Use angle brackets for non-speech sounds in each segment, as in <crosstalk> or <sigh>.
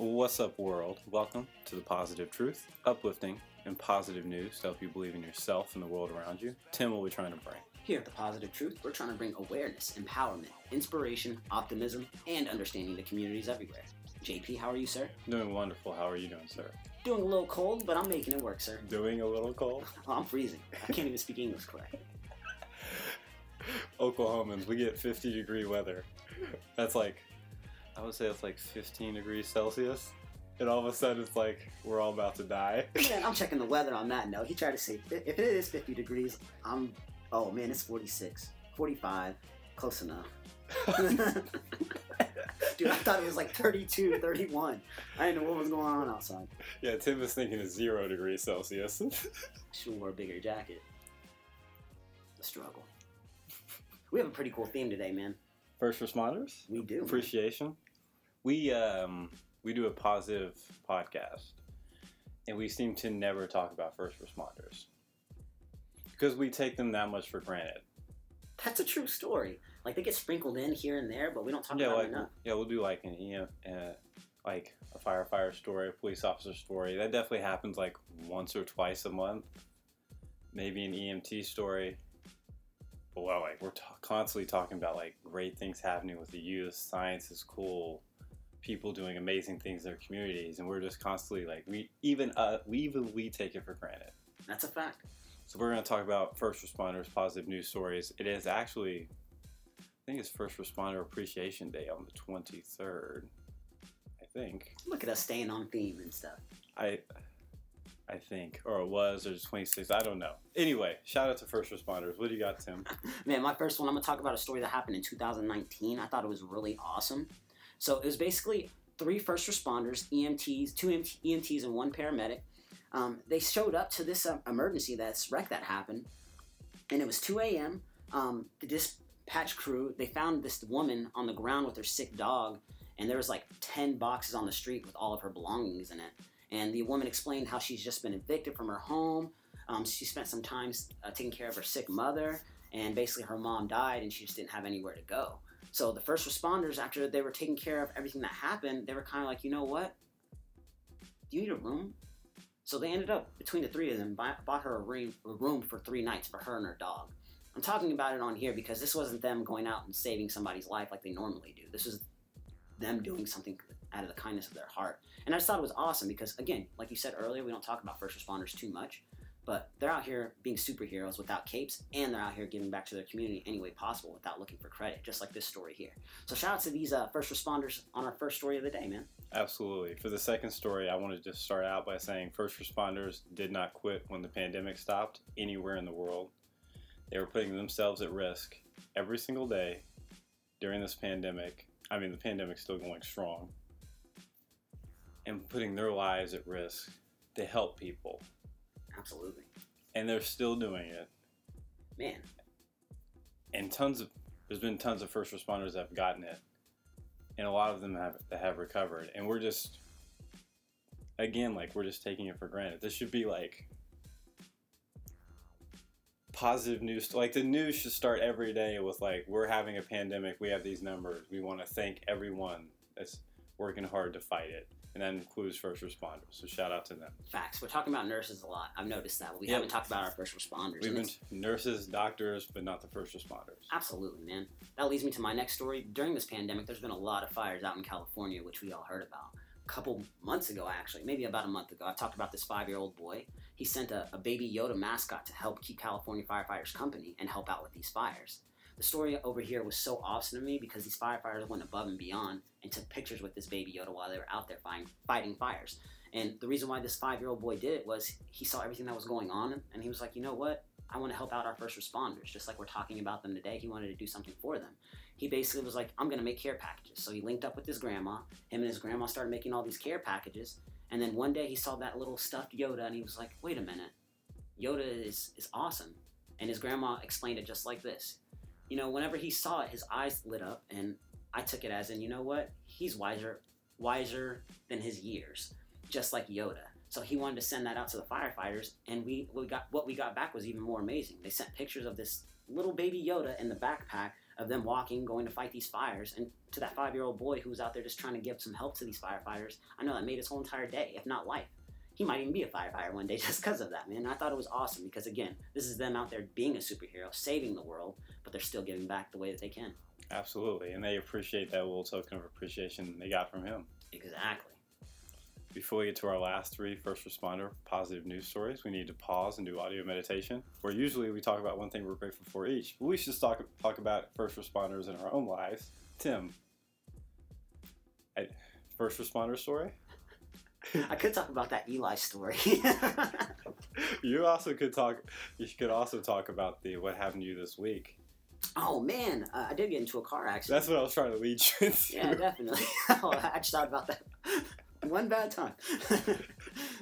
What's up, world? Welcome to the Positive Truth, uplifting and positive news to help you believe in yourself and the world around you. Tim, what are we trying to bring? Here at The Positive Truth, we're trying to bring awareness, empowerment, inspiration, optimism, and understanding to communities everywhere. JP, how are you, sir? Doing wonderful. How are you doing, sir? Doing a little cold, but I'm making it work, sir. Doing a little cold. <laughs> Oh, I'm freezing. I can't even speak English correct. <laughs> Oklahomans, we get 50 degree weather. That's like, I would say it's like 15 degrees Celsius. And all of a sudden, it's like we're all about to die. <laughs> Man, I'm <laughs> checking the weather on that note. He tried to say if it is 50 degrees, I'm. Oh man, it's 46, 45, close enough. <laughs> Dude, I thought it was like 32, 31. I didn't know what was going on outside. yeah, Tim is thinking it's zero degrees Celsius. Should wore a bigger jacket. The struggle. We have a pretty cool theme today, man. First responders? We do. appreciation. We um we do a positive podcast, and we seem to never talk about first responders because we take them that much for granted. That's a true story. Like they get sprinkled in here and there, but we don't talk yeah, about like it enough. yeah, we'll do like an EM, uh, like a firefighter story, a police officer story. That definitely happens like once or twice a month. Maybe an EMT story. But well, like we're ta- constantly talking about like great things happening with the youth. Science is cool. People doing amazing things in their communities, and we're just constantly like we even uh we even we take it for granted. That's a fact. So we're going to talk about first responders, positive news stories. It is actually, I think it's First Responder Appreciation Day on the 23rd. I think. Look at us staying on theme and stuff. I, I think, or it was, or 26th. I don't know. Anyway, shout out to first responders. What do you got, Tim? <laughs> Man, my first one, I'm gonna talk about a story that happened in 2019. I thought it was really awesome. So it was basically three first responders, EMTs, two EMTs, and one paramedic. Um, they showed up to this uh, emergency, that's wreck that happened, and it was 2 a.m. Um, the dispatch crew they found this woman on the ground with her sick dog, and there was like 10 boxes on the street with all of her belongings in it. And the woman explained how she's just been evicted from her home. Um, she spent some time uh, taking care of her sick mother, and basically her mom died, and she just didn't have anywhere to go. So the first responders, after they were taking care of everything that happened, they were kind of like, you know what? Do you need a room? So they ended up between the three of them bought her a room, a room for three nights for her and her dog. I'm talking about it on here because this wasn't them going out and saving somebody's life like they normally do. This was them doing something out of the kindness of their heart. And I just thought it was awesome because, again, like you said earlier, we don't talk about first responders too much, but they're out here being superheroes without capes, and they're out here giving back to their community any way possible without looking for credit, just like this story here. So shout out to these uh, first responders on our first story of the day, man. Absolutely. For the second story, I want to just start out by saying first responders did not quit when the pandemic stopped anywhere in the world. They were putting themselves at risk every single day during this pandemic. I mean, the pandemic's still going strong. And putting their lives at risk to help people. Absolutely. And they're still doing it. Man, And tons of, there's been tons of first responders that have gotten it. And a lot of them have, that have recovered. And we're just, again, like, we're just taking it for granted. This should be like, positive news like the news should start every day with like we're having a pandemic we have these numbers we want to thank everyone that's working hard to fight it and that includes first responders so shout out to them facts. We're talking about nurses a lot. I've noticed that. We Yeah. haven't talked about our first responders. we've been nurses doctors but not the first responders Absolutely, man. That leads me to my next story. During this pandemic, there's been a lot of fires out in California, which we all heard about. A couple months ago, actually, maybe about a month ago, I talked about this five year old boy. He sent a, a baby Yoda mascot to help keep California firefighters company and help out with these fires. The story over here was so awesome to me because these firefighters went above and beyond and took pictures with this baby Yoda while they were out there fighting, fighting fires. And the reason why this five year old boy did it was he saw everything that was going on and he was like, you know what? I want to help out our first responders, just like we're talking about them today. He wanted to do something for them. He basically was like, I'm going to make care packages. So he linked up with his grandma. Him and his grandma started making all these care packages. And then one day he saw that little stuffed Yoda and he was like, wait a minute. Yoda is, is awesome. And his grandma explained it just like this. You know, whenever he saw it, his eyes lit up. And I took it as in, you know what? He's wiser, wiser than his years, just like Yoda. So he wanted to send that out to the firefighters, and we, we got what we got back was even more amazing. They sent pictures of this little baby Yoda in the backpack of them walking, going to fight these fires, and to that five year old boy who was out there just trying to give some help to these firefighters, I know that made his whole entire day, if not life. He might even be a firefighter one day <laughs> just because of that, man. And I thought it was awesome because, again, this is them out there being a superhero, saving the world, but they're still giving back the way that they can. Absolutely, and they appreciate that little token of appreciation they got from him. Exactly. Before we get to our last three first responder positive news stories, we need to pause and do audio meditation, where usually we talk about one thing we're grateful for each. But we should talk, talk about first responders in our own lives. Tim, first responder story? I could talk about that Eli story. <laughs> you also could talk. You could also talk about the what happened to you this week. oh man, uh, I did get into a car accident. That's what I was trying to lead you into. Yeah, definitely. <laughs> oh, I just thought about that. <laughs> One bad time.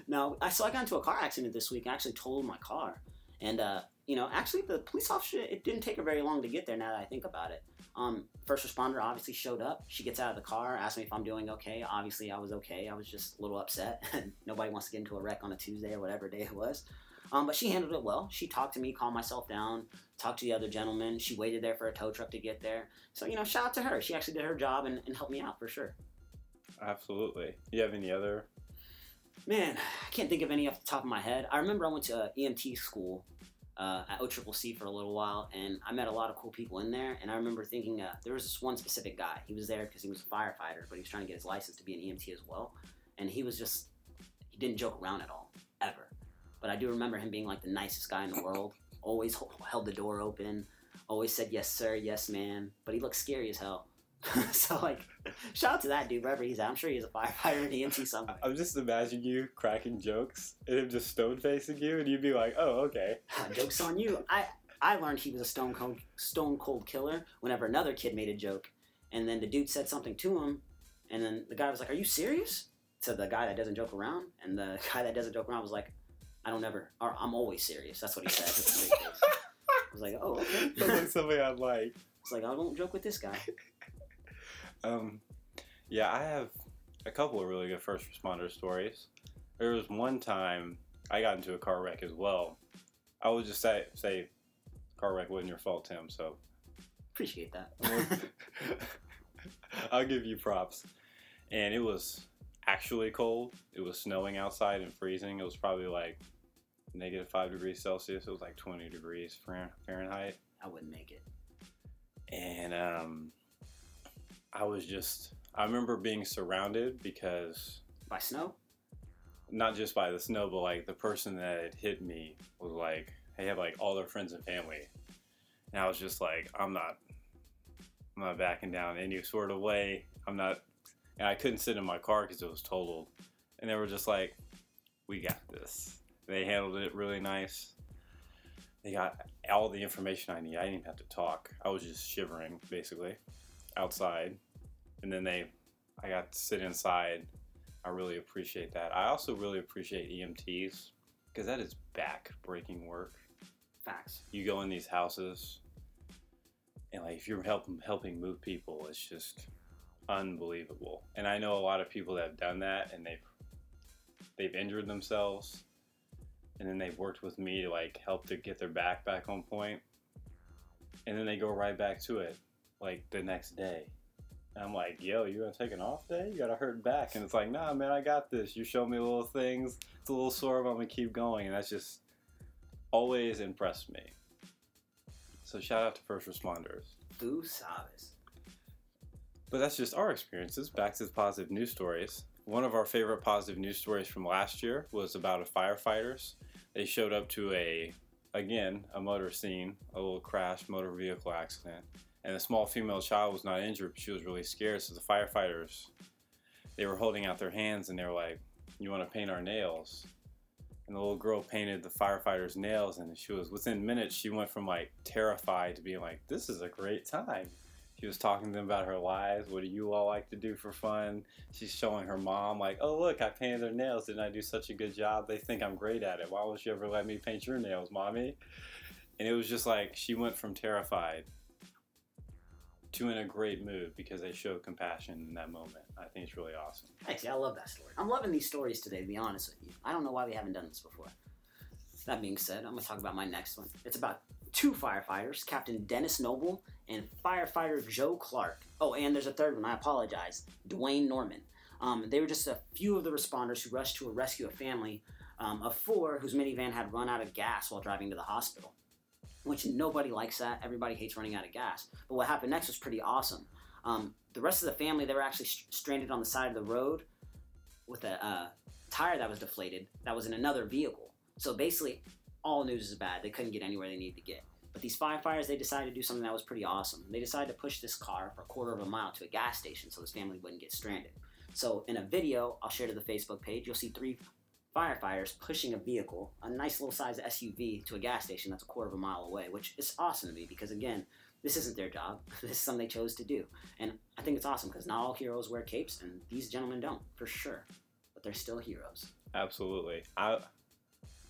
no, I so I got into a car accident this week. I actually totaled my car, and uh, you know, actually, the police officer. It didn't take her very long to get there. Now that I think about it, um, first responder obviously showed up. She gets out of the car, asked me if I'm doing okay. Obviously, I was okay. I was just a little upset. <laughs> Nobody wants to get into a wreck on a Tuesday or whatever day it was. Um, but she handled it well. She talked to me, calmed myself down, talked to the other gentleman. She waited there for a tow truck to get there. So, you know, shout out to her. She actually did her job and, and helped me out for sure. Absolutely. You have any other? Man, I can't think of any off the top of my head. I remember I went to EMT school uh, at OCCC for a little while, and I met a lot of cool people in there. And I remember thinking uh, there was this one specific guy. He was there because he was a firefighter, but he was trying to get his license to be an EMT as well. And he was just, he didn't joke around at all, ever. But I do remember him being like the nicest guy in the world. Always held the door open. Always said yes sir, yes ma'am. But he looked scary as hell. <laughs> so like, shout out to that dude wherever he's at. I'm sure he's a firefighter and EMT <laughs> somewhere. I'm just imagining you cracking jokes and him just stone facing you, and you'd be like, "Oh, okay." <laughs> Uh, jokes on you. I I learned he was a stone cold stone cold killer whenever another kid made a joke, and then the dude said something to him, and then the guy was like, "Are you serious?" To the guy that doesn't joke around, and the guy that doesn't joke around was like, "I don't ever. Or I'm always serious." That's what he said. with a straight face. I was like, "Oh, okay." Sounds like something I'd like. It's like I don't joke with this guy. Um, yeah, I have a couple of really good first responder stories. There was one time I got into a car wreck as well. I would just say, say, car wreck wasn't your fault, Tim. So Appreciate that. <laughs> I'll give you props. And it was actually cold. It was snowing outside and freezing. It was probably like negative five degrees Celsius. It was like 20 degrees Fahrenheit. I wouldn't make it. And um, I was just, I remember being surrounded because By snow? not just by the snow, but like the person that had hit me was like, they had like all their friends and family. And I was just like, I'm not, I'm not backing down any sort of way. I'm not, and I couldn't sit in my car because it was totaled. And they were just like, we got this. They handled it really nice. They got all the information I need. I didn't even have to talk. I was just shivering basically outside. And then they, I got to sit inside I really appreciate that. I also really appreciate EMTs because that is back breaking work. Facts. You go in these houses and like if you're helping helping move people, it's just unbelievable. And I know a lot of people that have done that and they've they've injured themselves and then they've worked with me to like help to get their back back on. And then they go right back to it like the next day. And I'm like, yo, you gonna take an off day? You got a hurt back. And it's like, nah, man, I got this. You show me little things. It's a little sore, but I'm gonna keep going. And that's just always impressed me. So shout out to first responders. Tú sabes. But that's just our experiences. Back to the positive news stories. One of our favorite positive news stories from last year was about a firefighters. They showed up to a, again, a motor scene, a little crash motor vehicle accident. And a small female child was not injured, but she was really scared. So the firefighters, they were holding out their hands and they were like, You want to paint our nails? And the little girl painted the firefighter's nails. And she was, within minutes, she went from like terrified to being like, This is a great time. She was talking to them about her lives. What do you all like to do for fun? She's showing her mom, like, oh, look, I painted their nails. Didn't I do such a good job? They think I'm great at it. Why won't you ever let me paint your nails, mommy? And it was just like she went from terrified to in a great mood because they showed compassion in that moment. I think it's really awesome. Thanks. Yeah, I love that story. I'm loving these stories today, to be honest with you. I don't know why we haven't done this before. That being said, I'm going to talk about my next one. It's about two firefighters, Captain Dennis Noble and firefighter Joe Clark. Oh, and there's a third one. I apologize. Dwayne Norman. Um, they were just a few of the responders who rushed to rescue a family um, of four whose minivan had run out of gas while driving to the hospital. Which nobody likes that. Everybody hates running out of gas. But what happened next was pretty awesome. Um, the rest of the family, they were actually st- stranded on the side of the road with a uh, tire that was deflated that was in another vehicle. So basically, all news is bad. They couldn't get anywhere they needed to get. But these firefighters, they decided to do something that was pretty awesome. They decided to push this car for a quarter of a mile to a gas station so this family wouldn't get stranded. So in a video, I'll share to the Facebook page, you'll see three firefighters pushing a vehicle, a nice little size SUV, to a gas station that's a quarter of a mile away, which is awesome to me because again, this isn't their job. <laughs> This is something they chose to do, and I think it's awesome because not all heroes wear capes, and these gentlemen don't, for sure. But they're still heroes. Absolutely. I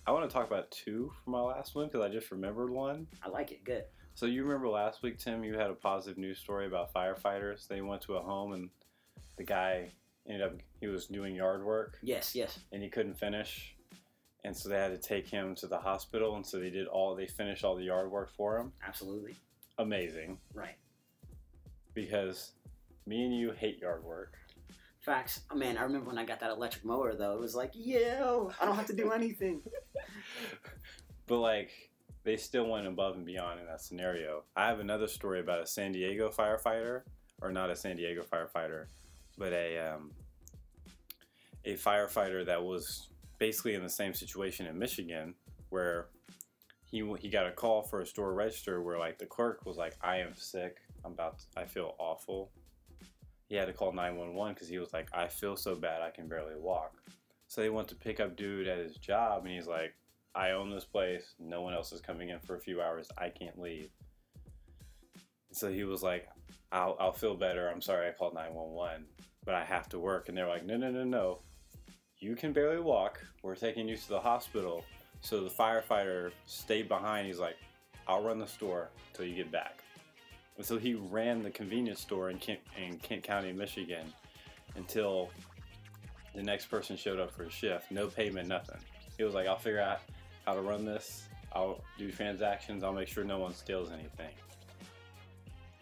I want to talk about two from my last one because I just remembered one. I like it. Good. So you remember last week, Tim? You had a positive news story about firefighters. They went to a home and the guy ended up he was doing yard work Yes, yes. and he couldn't finish, and so they had to take him to the hospital. And so they did all they finished all the yard work for him. Absolutely. Amazing Right. because me and you hate yard work. Facts. Oh, man, I remember when I got that electric mower, though. It was like, yeah, I don't have to do <laughs> anything. But like they still went above and beyond in that scenario. I have another story about a San Diego firefighter, or not a San Diego firefighter, but a um, a firefighter that was basically in the same situation in Michigan, where he he got a call for a store register where like the clerk was like, "I am sick. I'm about. To, I feel awful." He had to call 911 because he was like, "I feel so bad. I can barely walk." So they went to pick up dude at his job, and he's like, I own this place. No one else is coming in for a few hours. I can't leave. So he was like, I'll, I'll feel better. I'm sorry I called 911, but I have to work. And they're like, no, no, no, no. You can barely walk. We're taking you to the hospital. So the firefighter stayed behind. He's like, I'll run the store until you get back. And so he ran the convenience store in Kent, in Kent County, Michigan, until the next person showed up for a shift. No payment, nothing. He was like, I'll figure out how to run this. I'll do transactions. I'll make sure no one steals anything.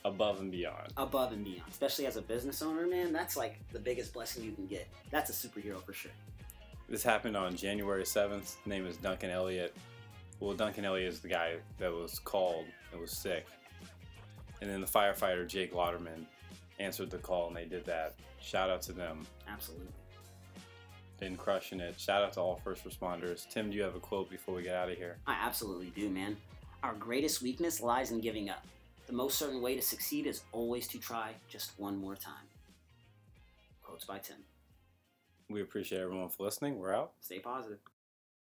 Above and beyond. Above and beyond. Especially as a business owner, man, that's like the biggest blessing you can get. That's a superhero for sure. This happened on January 7th. His name is Duncan Elliott. Well, Duncan Elliott is the guy that was called and was sick. And then the firefighter, Jake Lauderman, answered the call and they did that. Shout out to them. Absolutely. Been crushing it. Shout out to all first responders. Tim, do you have a quote before we get out of here? I absolutely do, man. Our greatest weakness lies in giving up. The most certain way to succeed is always to try just one more time. Quotes by Tim. We appreciate everyone for listening. We're out. Stay positive.